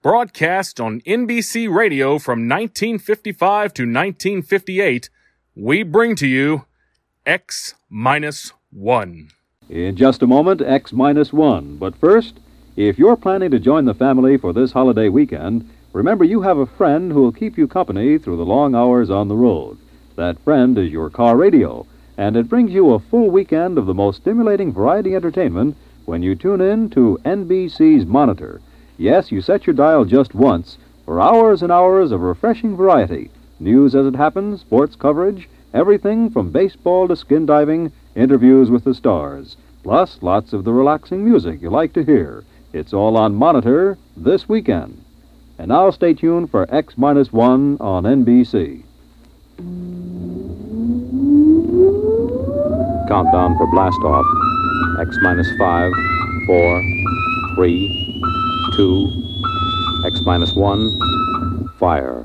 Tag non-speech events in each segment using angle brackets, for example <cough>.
broadcast on NBC Radio from 1955 to 1958, we bring to you X minus 1. In just a moment, X minus one. But first, if you're planning to join the family for this holiday weekend, remember you have a friend who'll keep you company through the long hours on the road. That friend is your car radio, and it brings you a full weekend of the most stimulating variety entertainment when you tune in to NBC's Monitor. Yes, you set your dial just once for hours and hours of refreshing variety. News as it happens, sports coverage, everything from baseball to skin diving, interviews with the stars, plus lots of the relaxing music you like to hear. It's all on Monitor this weekend. And now stay tuned for X minus one on NBC. Countdown for blast off. X minus five, four, three, two, X minus one, fire.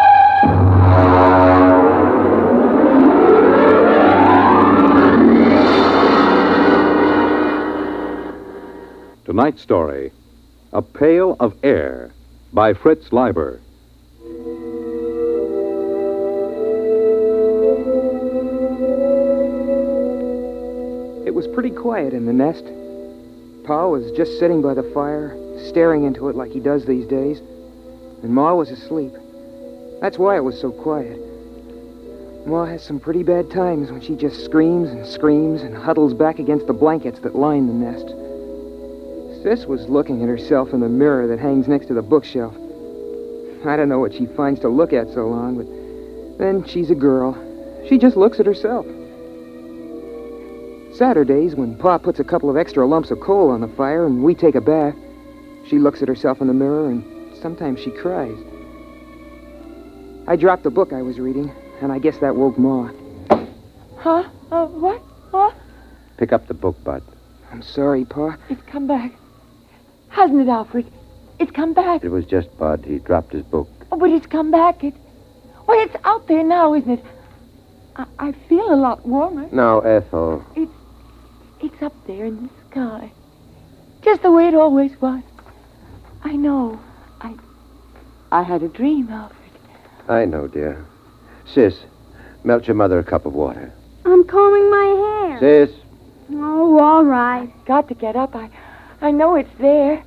Tonight's story A Pail of Air by Fritz Leiber. It was pretty quiet in the nest. Pa was just sitting by the fire, staring into it like he does these days, and Ma was asleep. That's why it was so quiet. Ma has some pretty bad times when she just screams and screams and huddles back against the blankets that line the nest. Sis was looking at herself in the mirror that hangs next to the bookshelf. I don't know what she finds to look at so long, but then she's a girl. She just looks at herself. Saturdays, when Pa puts a couple of extra lumps of coal on the fire and we take a bath, she looks at herself in the mirror and sometimes she cries. I dropped the book I was reading, and I guess that woke Ma. Huh? Uh, what? What? Pick up the book, Bud. I'm sorry, Pa. It's come back. Hasn't it, Alfred? It's come back. It was just Bud. He dropped his book. Oh, but it's come back. It. Well, it's out there now, isn't it? I, I feel a lot warmer. Now, Ethel. It's. It's up there in the sky. Just the way it always was. I know. I. I had a dream, Alfred. I know, dear. Sis, melt your mother a cup of water. I'm combing my hair. Sis, Oh, all right. Got to get up. I. I know it's there.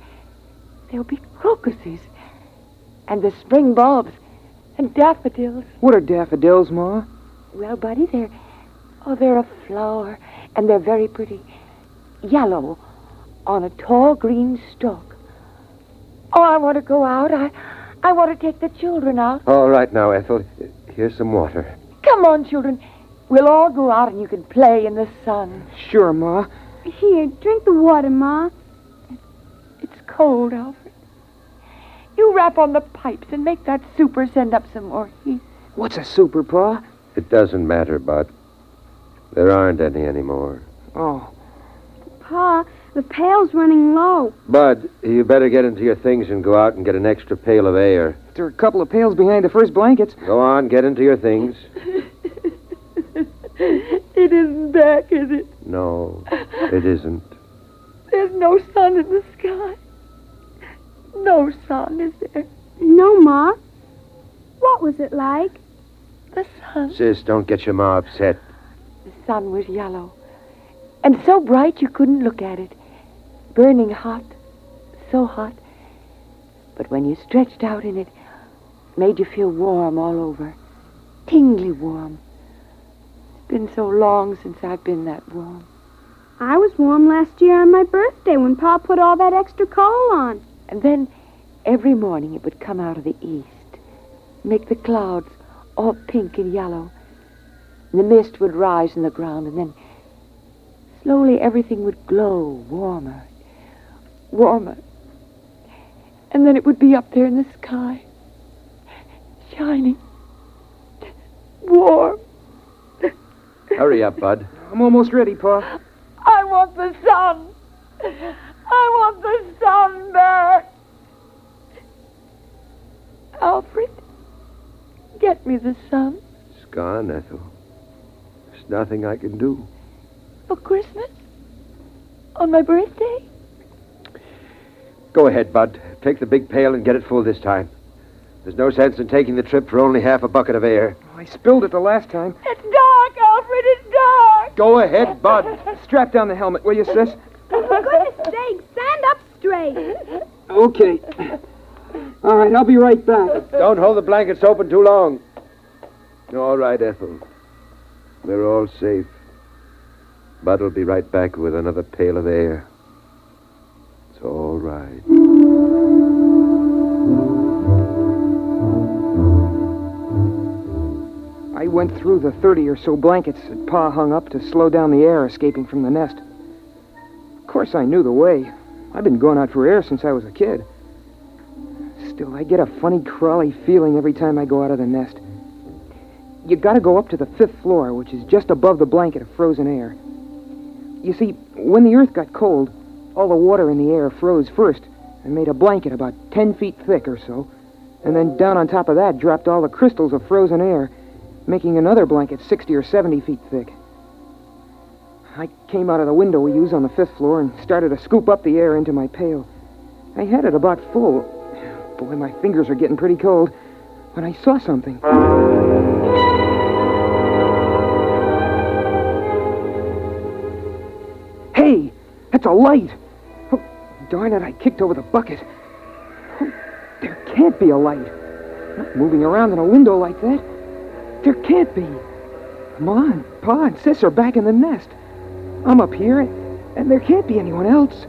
There'll be crocuses. And the spring bulbs. And daffodils. What are daffodils, Ma? Well, Buddy, they're. Oh, they're a flower. And they're very pretty. Yellow. On a tall green stalk. Oh, I want to go out. I. I want to take the children out. all right now, Ethel. Here's some water. Come on, children. We'll all go out and you can play in the sun. Sure, Ma. Here, drink the water, Ma. It's cold, Alfred. You rap on the pipes and make that super send up some more heat. What's a super, Pa? It doesn't matter, Bud. There aren't any anymore. Oh, Pa, the pail's running low. Bud, you better get into your things and go out and get an extra pail of air. there are a couple of pails behind the first blankets. Go on, get into your things. <laughs> It isn't back, is it? No, it isn't. There's no sun in the sky. No sun, is there? No, Ma. What was it like? The sun. Sis, don't get your ma upset. The sun was yellow. And so bright you couldn't look at it. Burning hot. So hot. But when you stretched out in it, it made you feel warm all over. Tingly warm. It's been so long since I've been that warm. I was warm last year on my birthday when Pa put all that extra coal on. And then every morning it would come out of the east, make the clouds all pink and yellow. And the mist would rise in the ground, and then slowly everything would glow warmer, warmer. And then it would be up there in the sky, shining, warm. Hurry up, Bud. I'm almost ready, Pa. I want the sun. I want the sun back. Alfred, get me the sun It's gone, Ethel. There's nothing I can do. for Christmas. On my birthday. Go ahead, Bud. Take the big pail and get it full this time. There's no sense in taking the trip for only half a bucket of air. I spilled it the last time. It's dark, Alfred. It's dark. Go ahead, Bud. Strap down the helmet, will you, sis? For goodness sake, stand up straight. Okay. All right, I'll be right back. Don't hold the blankets open too long. All right, Ethel. We're all safe. Bud'll be right back with another pail of air. It's all right. I went through the 30 or so blankets that Pa hung up to slow down the air escaping from the nest. Of course, I knew the way. I've been going out for air since I was a kid. Still, I get a funny, crawly feeling every time I go out of the nest. You gotta go up to the fifth floor, which is just above the blanket of frozen air. You see, when the earth got cold, all the water in the air froze first and made a blanket about 10 feet thick or so. And then down on top of that dropped all the crystals of frozen air, making another blanket 60 or 70 feet thick. I came out of the window we use on the fifth floor and started to scoop up the air into my pail. I had it about full. Boy, my fingers are getting pretty cold when I saw something. Hey, that's a light. Oh, darn it, I kicked over the bucket. Oh, there can't be a light. Not moving around in a window like that. There can't be. Ma and Pa and Sis are back in the nest. I'm up here, and there can't be anyone else.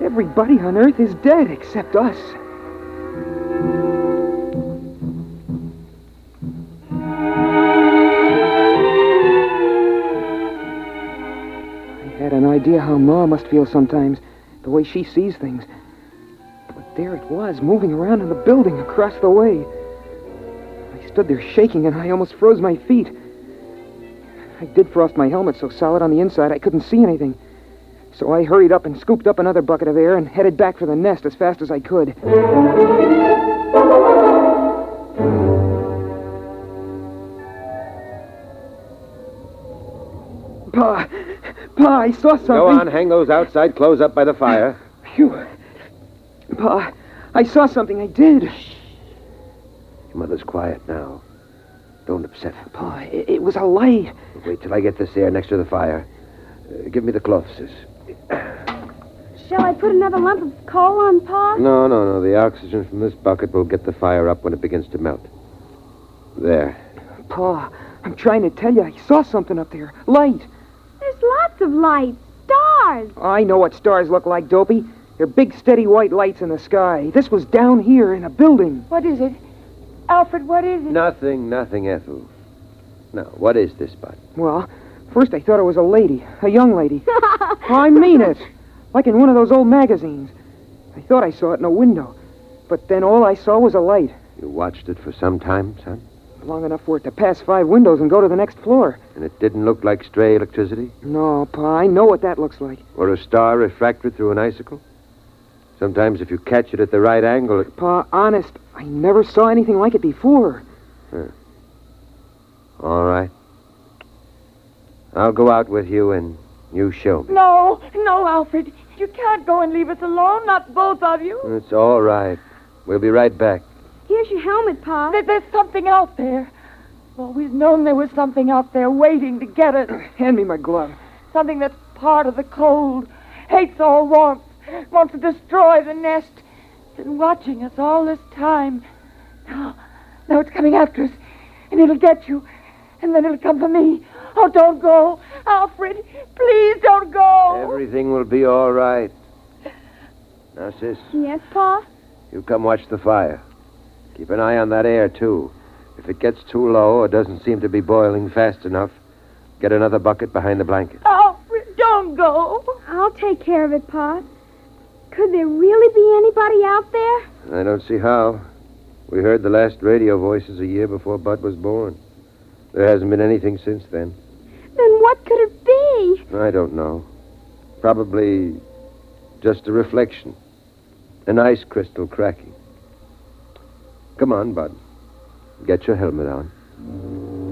Everybody on Earth is dead except us. I had an idea how Ma must feel sometimes, the way she sees things. But there it was, moving around in the building across the way. I stood there shaking, and I almost froze my feet. I did frost my helmet so solid on the inside I couldn't see anything. So I hurried up and scooped up another bucket of air and headed back for the nest as fast as I could. Pa, Pa, I saw something. Go on, hang those outside clothes up by the fire. Phew. Pa, I saw something. I did. Shh. Your mother's quiet now. Don't upset her. Pa, it, it was a light. Wait till I get this air next to the fire. Uh, give me the cloth, sis. Shall I put another lump of coal on Pa? No, no, no. The oxygen from this bucket will get the fire up when it begins to melt. There. Pa, I'm trying to tell you, I saw something up there. Light. There's lots of light. Stars. I know what stars look like, Dopey. They're big, steady white lights in the sky. This was down here in a building. What is it? Alfred, what is it? Nothing, nothing, Ethel. Now, what is this, Bud? Well, first I thought it was a lady, a young lady. <laughs> I mean it. Like in one of those old magazines. I thought I saw it in a window. But then all I saw was a light. You watched it for some time, son? Long enough for it to pass five windows and go to the next floor. And it didn't look like stray electricity? No, Pa, I know what that looks like. Or a star refracted through an icicle? Sometimes if you catch it at the right angle, it... Pa, honest, I never saw anything like it before. Huh. All right. I'll go out with you and you show me. No, no, Alfred. You can't go and leave us alone, not both of you. It's all right. We'll be right back. Here's your helmet, Pa. There- There's something out there. I've always known there was something out there waiting to get us. <clears throat> Hand me my glove. Something that's part of the cold, hates all warmth, wants to destroy the nest. Been watching us all this time. Now, now it's coming after us, and it'll get you, and then it'll come for me. Oh, don't go, Alfred. Please don't go. Everything will be all right. Now, sis, Yes, Pa? you come watch the fire. Keep an eye on that air, too. If it gets too low or doesn't seem to be boiling fast enough, get another bucket behind the blanket. Alfred, don't go. I'll take care of it, Pa. Could there really be anybody out there? I don't see how. We heard the last radio voices a year before Bud was born. There hasn't been anything since then. Then what could it be? I don't know. Probably just a reflection. An ice crystal cracking. Come on, Bud. Get your helmet on.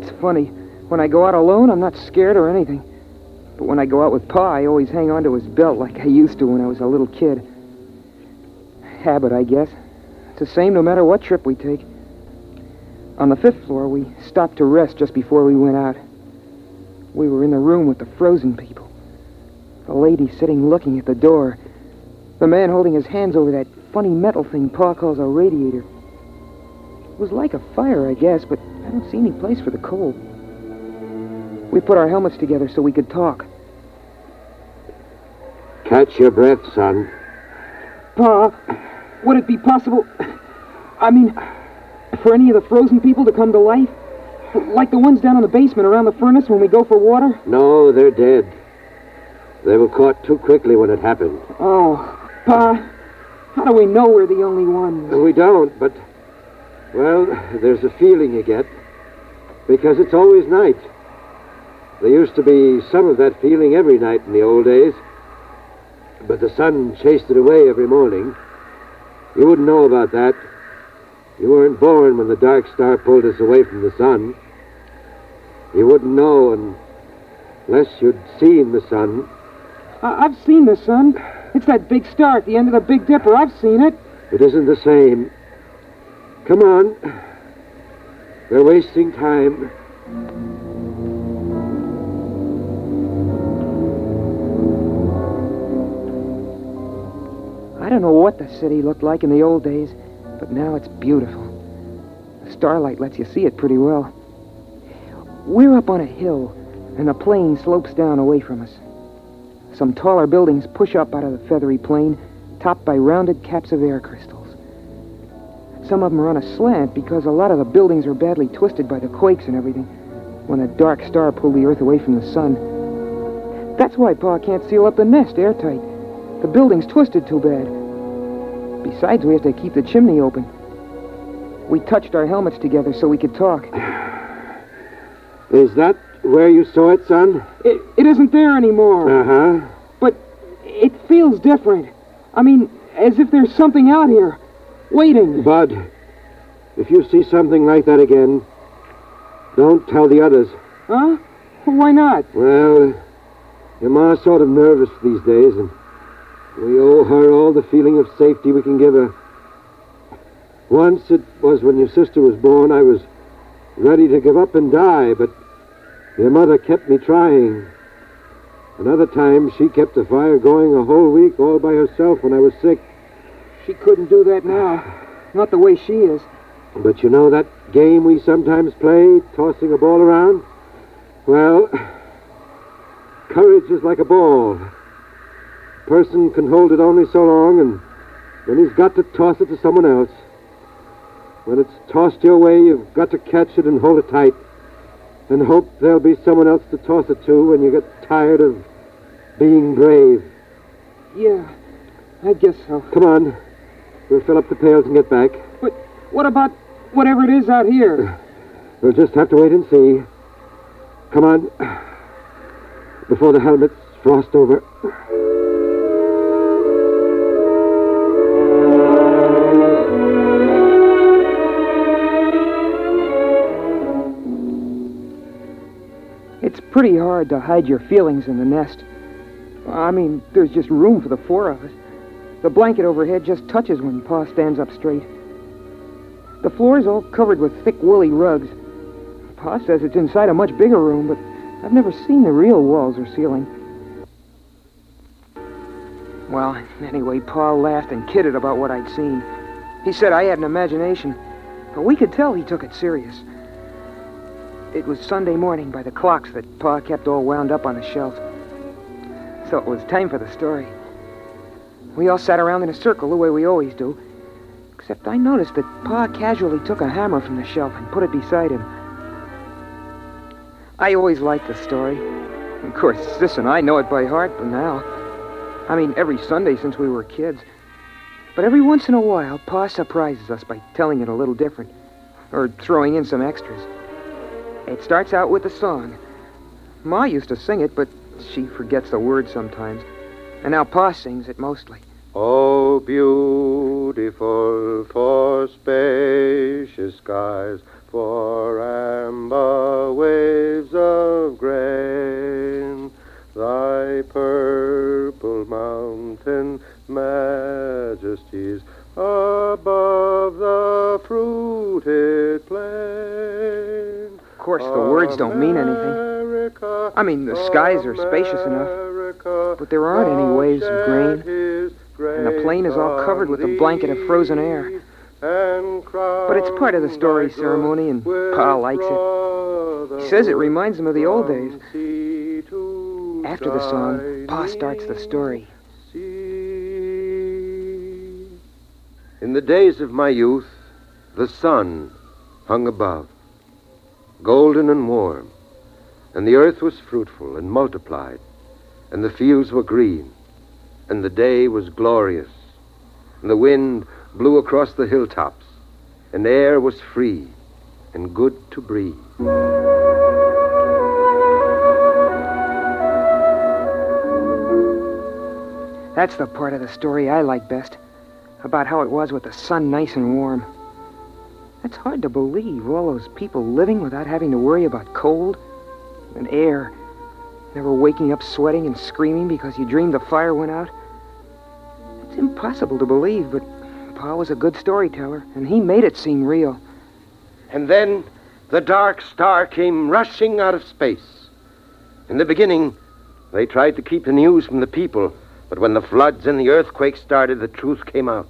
It's funny. When I go out alone, I'm not scared or anything. But when I go out with Pa, I always hang onto his belt like I used to when I was a little kid. Habit, I guess. It's the same no matter what trip we take. On the fifth floor, we stopped to rest just before we went out. We were in the room with the frozen people. The lady sitting looking at the door. The man holding his hands over that funny metal thing Pa calls a radiator. It was like a fire, I guess, but I don't see any place for the cold. We put our helmets together so we could talk. Catch your breath, son. Pa, would it be possible? I mean, for any of the frozen people to come to life? Like the ones down in the basement around the furnace when we go for water? No, they're dead. They were caught too quickly when it happened. Oh, Pa, how do we know we're the only ones? We don't, but, well, there's a feeling you get. Because it's always night. There used to be some of that feeling every night in the old days. But the sun chased it away every morning. You wouldn't know about that. You weren't born when the dark star pulled us away from the sun. You wouldn't know unless you'd seen the sun. I- I've seen the sun. It's that big star at the end of the Big Dipper. I've seen it. It isn't the same. Come on. We're wasting time. I don't know what the city looked like in the old days, but now it's beautiful. The starlight lets you see it pretty well. We're up on a hill, and the plain slopes down away from us. Some taller buildings push up out of the feathery plain, topped by rounded caps of air crystals. Some of them are on a slant because a lot of the buildings are badly twisted by the quakes and everything when a dark star pulled the earth away from the sun. That's why Pa can't seal up the nest airtight. The building's twisted too bad. Besides, we have to keep the chimney open. We touched our helmets together so we could talk. Is that where you saw it, son? It, it isn't there anymore, Uh huh. but it feels different. I mean, as if there's something out here, waiting. Bud, if you see something like that again, don't tell the others. Huh? Why not? Well, your ma's sort of nervous these days, and we owe her all the feeling of safety we can give her. Once it was when your sister was born, I was ready to give up and die, but your mother kept me trying. Another time, she kept the fire going a whole week all by herself when I was sick. She couldn't do that now. Not the way she is. But you know that game we sometimes play, tossing a ball around? Well, courage is like a ball. A person can hold it only so long, and then he's got to toss it to someone else. When it's tossed your way, you've got to catch it and hold it tight, and hope there'll be someone else to toss it to when you get tired of being brave. Yeah, I guess so. Come on. We'll fill up the pails and get back. But what about whatever it is out here? <sighs> We'll just have to wait and see. Come on. Before the helmets frost over. It's pretty hard to hide your feelings in the nest. I mean, there's just room for the four of us. The blanket overhead just touches when Pa stands up straight. The floor is all covered with thick woolly rugs. Pa says it's inside a much bigger room, but I've never seen the real walls or ceiling. Well, anyway, Pa laughed and kidded about what I'd seen. He said I had an imagination, but we could tell he took it serious. It was Sunday morning by the clocks that Pa kept all wound up on the shelf. So it was time for the story. We all sat around in a circle the way we always do, except I noticed that Pa casually took a hammer from the shelf and put it beside him. I always liked the story. Of course, Sis and I know it by heart by now. I mean, every Sunday since we were kids. But every once in a while, Pa surprises us by telling it a little different, or throwing in some extras. It starts out with a song. Ma used to sing it, but she forgets the words sometimes. And now Pa sings it mostly. Oh, beautiful for spacious skies, for amber waves of grain, thy purple mountain majesties above the fruited plain. Of course, the words don't mean anything. I mean, the skies are spacious enough, but there aren't any waves of grain, and the plain is all covered with a blanket of frozen air. But it's part of the story ceremony, and Pa likes it. He says it reminds him of the old days. After the song, Pa starts the story. In the days of my youth, the sun hung above, golden and warm, and the earth was fruitful and multiplied, and the fields were green, and the day was glorious, and the wind blew across the hilltops, and the air was free and good to breathe. That's the part of the story I like best. About how it was with the sun nice and warm. It's hard to believe all those people living without having to worry about cold and air. Never waking up sweating and screaming because you dreamed the fire went out. Impossible to believe, but Pa was a good storyteller, and he made it seem real. And then the dark star came rushing out of space. In the beginning, they tried to keep the news from the people, but when the floods and the earthquake started, the truth came out.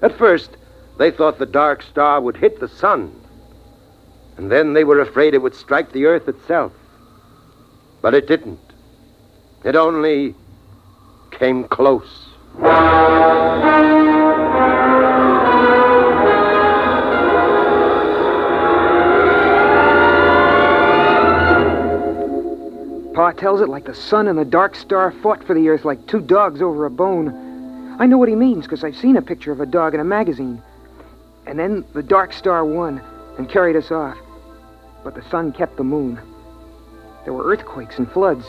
At first, they thought the dark star would hit the sun, and then they were afraid it would strike the earth itself. But it didn't. It only came close. Pa tells it like the sun and the dark star fought for the earth like two dogs over a bone. I know what he means because I've seen a picture of a dog in a magazine. And then the dark star won and carried us off. But the sun kept the moon. There were earthquakes and floods.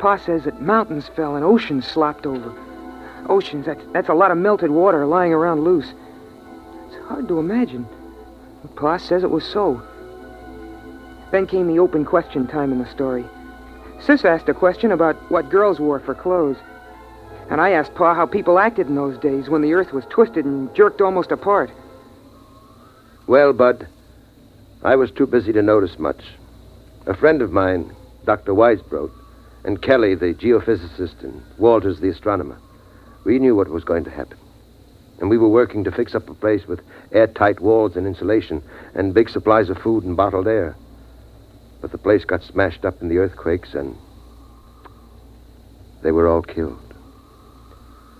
Pa says that mountains fell and oceans slopped over. Oceans, that's, that's a lot of melted water lying around loose. It's hard to imagine. Pa says it was so. Then came the open question time in the story. Sis asked a question about what girls wore for clothes. And I asked Pa how people acted in those days when the earth was twisted and jerked almost apart. Well, Bud, I was too busy to notice much. A friend of mine, Dr. Weisbrot, and Kelly, the geophysicist, and Walters, the astronomer, we knew what was going to happen. And we were working to fix up a place with airtight walls and insulation and big supplies of food and bottled air. But the place got smashed up in the earthquakes, and they were all killed.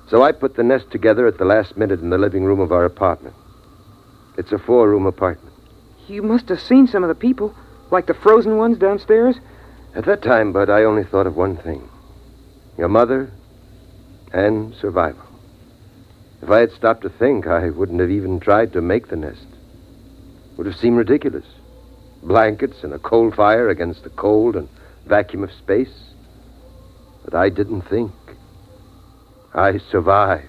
So I put the nest together at the last minute in the living room of our apartment. It's a four room apartment. You must have seen some of the people, like the frozen ones downstairs. At that time, Bud, I only thought of one thing your mother and survival. If I had stopped to think, I wouldn't have even tried to make the nest. It Would have seemed ridiculous. Blankets and a coal fire against the cold and vacuum of space. But I didn't think. I survived.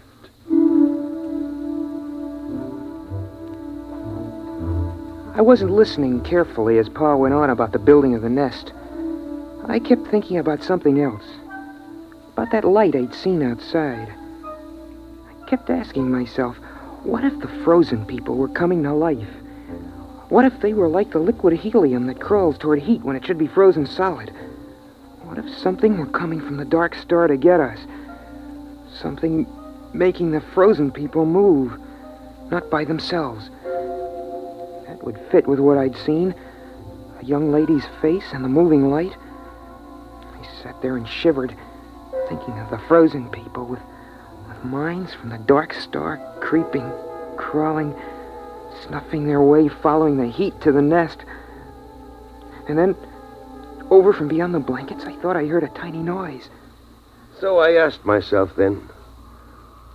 I wasn't listening carefully as Pa went on about the building of the nest. I kept thinking about something else. About that light I'd seen outside. I kept asking myself, what if the frozen people were coming to life? What if they were like the liquid helium that crawls toward heat when it should be frozen solid? What if something were coming from the dark star to get us? Something making the frozen people move, not by themselves. That would fit with what I'd seen a young lady's face and the moving light. I sat there and shivered, thinking of the frozen people with, with minds from the dark star creeping, crawling, snuffing their way, following the heat to the nest. And then, over from beyond the blankets, I thought I heard a tiny noise. So I asked myself then,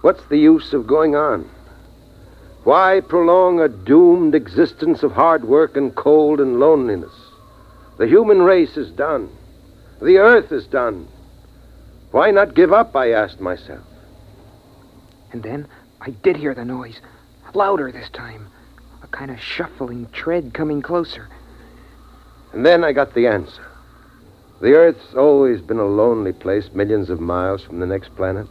what's the use of going on? Why prolong a doomed existence of hard work and cold and loneliness? The human race is done. The earth is done. Why not give up? I asked myself. And then I did hear the noise, louder this time, a kind of shuffling tread coming closer. And then I got the answer. The Earth's always been a lonely place, millions of miles from the next planet.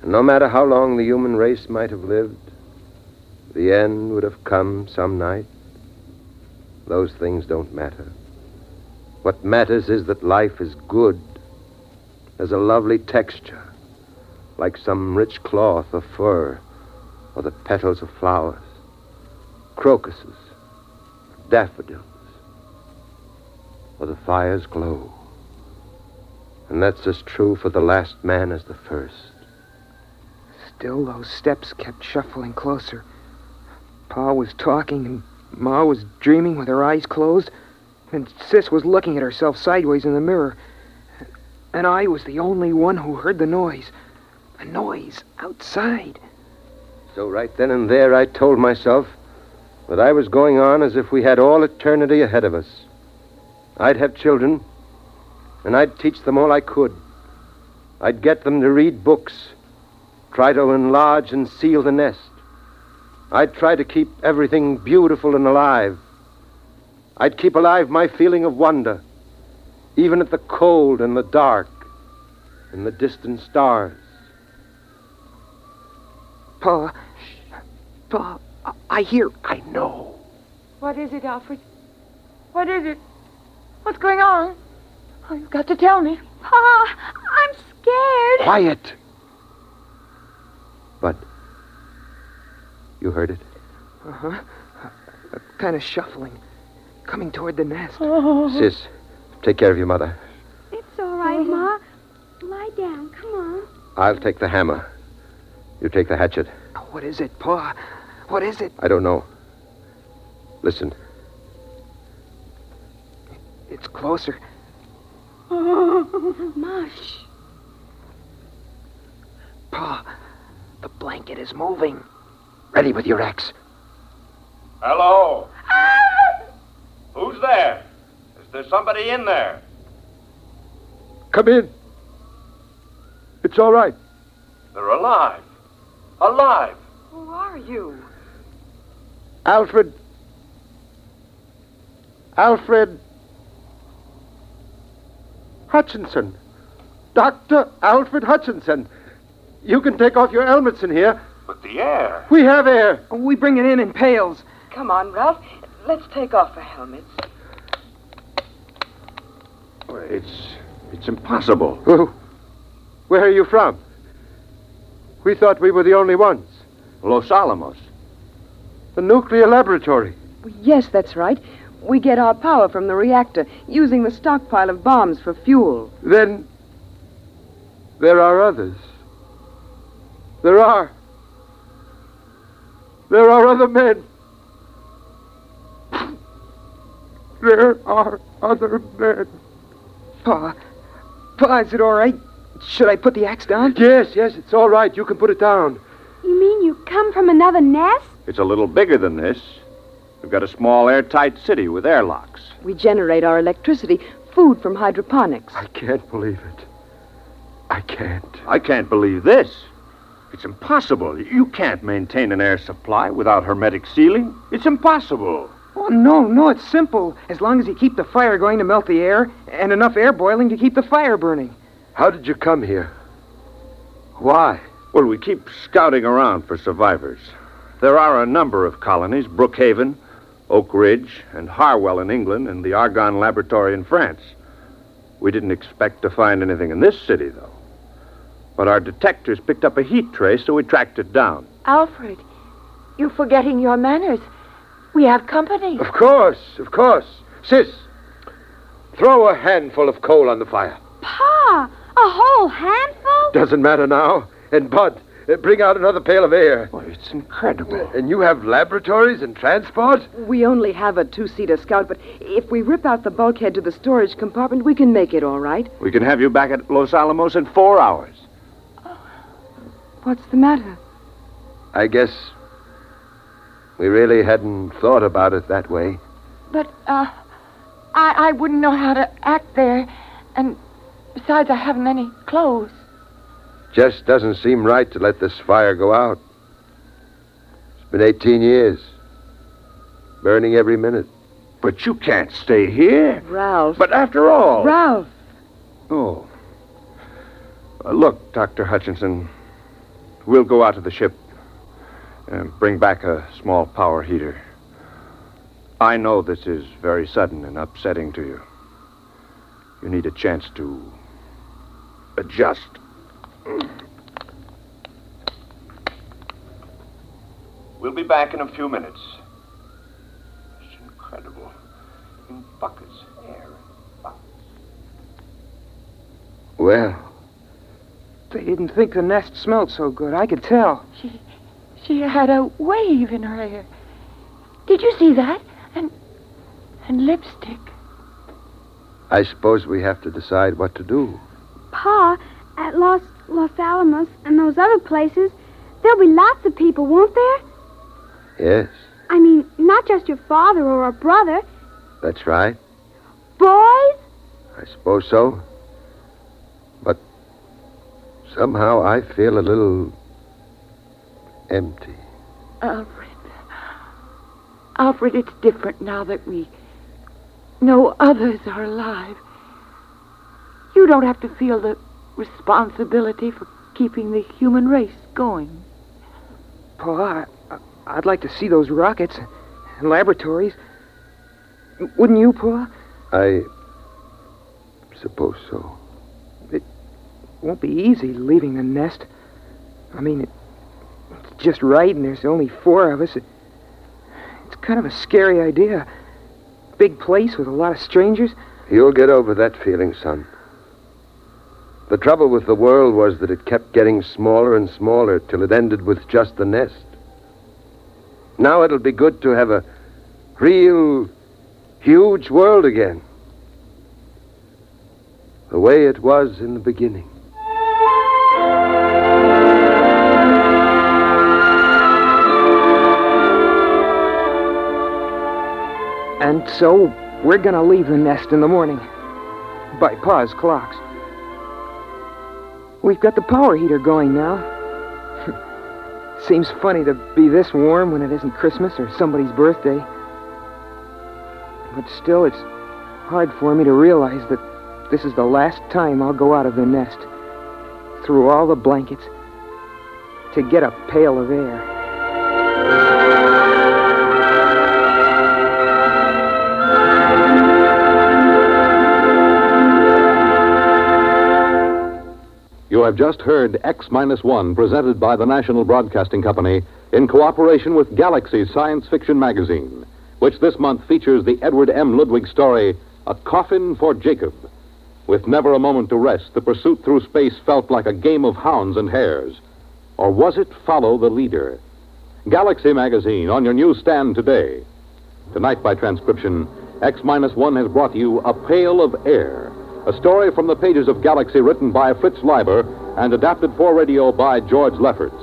And no matter how long the human race might have lived, the end would have come some night. Those things don't matter. What matters is that life is good, has a lovely texture, like some rich cloth or fur, or the petals of flowers, crocuses, daffodils, or the fire's glow. And that's as true for the last man as the first. Still, those steps kept shuffling closer. Pa was talking, and Ma was dreaming with her eyes closed, and Sis was looking at herself sideways in the mirror. And I was the only one who heard the noise. A noise outside. So right then and there, I told myself that I was going on as if we had all eternity ahead of us. I'd have children, and I'd teach them all I could. I'd get them to read books, try to enlarge and seal the nest. I'd try to keep everything beautiful and alive. I'd keep alive my feeling of wonder, even at the cold and the dark and the distant stars. Pa, Pa, I- I hear. I know. What is it, Alfred? What is it? What's going on? Oh, you've got to tell me. Pa, I'm scared. Quiet. But you heard it? Uh huh. A kind of shuffling, coming toward the nest. Sis, take care of your mother. It's all right, Ma. Lie down. Come on. I'll take the hammer. You take the hatchet. What is it, Pa? What is it? I don't know. Listen. It's closer. Oh, Mush. Pa, the blanket is moving. Ready with your axe. Hello? Ah! Who's there? Is there somebody in there? Come in. It's all right. They're alive. Alive. Who are you? Alfred. Alfred. Hutchinson. Dr. Alfred Hutchinson. You can take off your helmets in here. But the air. We have air. We bring it in in pails. Come on, Ralph. Let's take off the helmets. It's it's impossible. Where are you from? We thought we were the only ones. Los Alamos. The nuclear laboratory. Yes, that's right. We get our power from the reactor, using the stockpile of bombs for fuel. Then there are others. There are. There are other men. There are other men. Pa, Pa, is it all right? Should I put the axe down? Yes, yes, it's all right. You can put it down. You mean you come from another nest? It's a little bigger than this. We've got a small airtight city with airlocks. We generate our electricity, food from hydroponics. I can't believe it. I can't. I can't believe this. It's impossible. You can't maintain an air supply without hermetic sealing. It's impossible. Oh, no, no, it's simple. As long as you keep the fire going to melt the air and enough air boiling to keep the fire burning. How did you come here? Why? Well, we keep scouting around for survivors. There are a number of colonies Brookhaven, Oak Ridge, and Harwell in England, and the Argonne Laboratory in France. We didn't expect to find anything in this city, though. But our detectors picked up a heat trace, so we tracked it down. Alfred, you're forgetting your manners. We have company. Of course, of course. Sis, throw a handful of coal on the fire. Pa, a whole handful? Doesn't matter now. And Bud, uh, bring out another pail of air. Well, it's incredible. And you have laboratories and transport? We only have a two-seater scout, but if we rip out the bulkhead to the storage compartment, we can make it all right. We can have you back at Los Alamos in four hours. What's the matter? I guess we really hadn't thought about it that way. But, uh, I, I wouldn't know how to act there. And besides, I haven't any clothes. Just doesn't seem right to let this fire go out. It's been 18 years. Burning every minute. But you can't stay here. Ralph. But after all. Ralph. Oh. Uh, look, Dr. Hutchinson, we'll go out to the ship and bring back a small power heater. I know this is very sudden and upsetting to you. You need a chance to adjust. We'll be back in a few minutes. It's incredible. In buckets, air in buckets. Well, They didn't think the nest smelled so good. I could tell. <laughs> She, she had a wave in her hair. Did you see that? And, and lipstick. I suppose we have to decide what to do. Pa, at Los Los Alamos and those other places, there'll be lots of people, won't there? Yes, I mean, not just your father or a brother. that's right. Boys? I suppose so. But somehow I feel a little empty. Alfred. Alfred, it's different now that we know others are alive. You don't have to feel the responsibility for keeping the human race going. Pa, I, I'd like to see those rockets and laboratories. Wouldn't you, Pa? I suppose so. It won't be easy leaving the nest. I mean, it, it's just right, and there's only four of us. It's kind of a scary idea. Big place with a lot of strangers. You'll get over that feeling, son. The trouble with the world was that it kept getting smaller and smaller till it ended with just the nest. Now it'll be good to have a real huge world again. The way it was in the beginning. And so, we're gonna leave the nest in the morning. By Pa's clocks. We've got the power heater going now. <laughs> Seems funny to be this warm when it isn't Christmas or somebody's birthday. But still, it's hard for me to realize that this is the last time I'll go out of the nest. Through all the blankets. To get a pail of air. You have just heard X Minus One presented by the National Broadcasting Company in cooperation with Galaxy Science Fiction Magazine, which this month features the Edward M. Ludwig story, A Coffin for Jacob. With never a moment to rest, the pursuit through space felt like a game of hounds and hares. Or was it follow the leader? Galaxy Magazine on your newsstand today. Tonight, by transcription, X Minus One has brought you A Pail of Air, a story from the pages of Galaxy written by Fritz Leiber and adapted for radio by George Lefferts.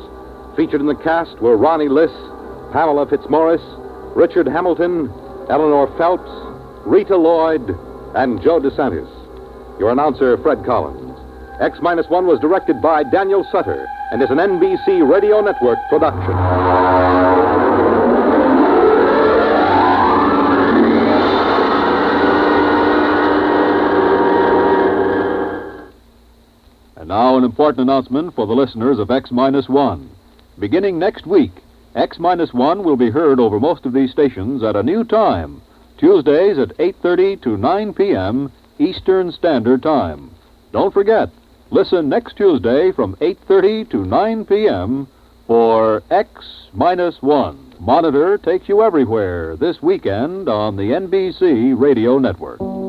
Featured in the cast were Ronnie Liss, Pamela Fitzmaurice, Richard Hamilton, Eleanor Phelps, Rita Lloyd, and Joe DeSantis. Your announcer, Fred Collins. X Minus One was directed by Daniel Sutter and is an NBC Radio Network production. Important announcement for the listeners of X Minus One. Beginning next week, X Minus One will be heard over most of these stations at a new time, Tuesdays at 8.30 to 9 p.m. Eastern Standard Time. Don't forget, listen next Tuesday from 8.30 to 9 p.m. for X Minus One. Monitor takes you everywhere this weekend on the NBC Radio Network.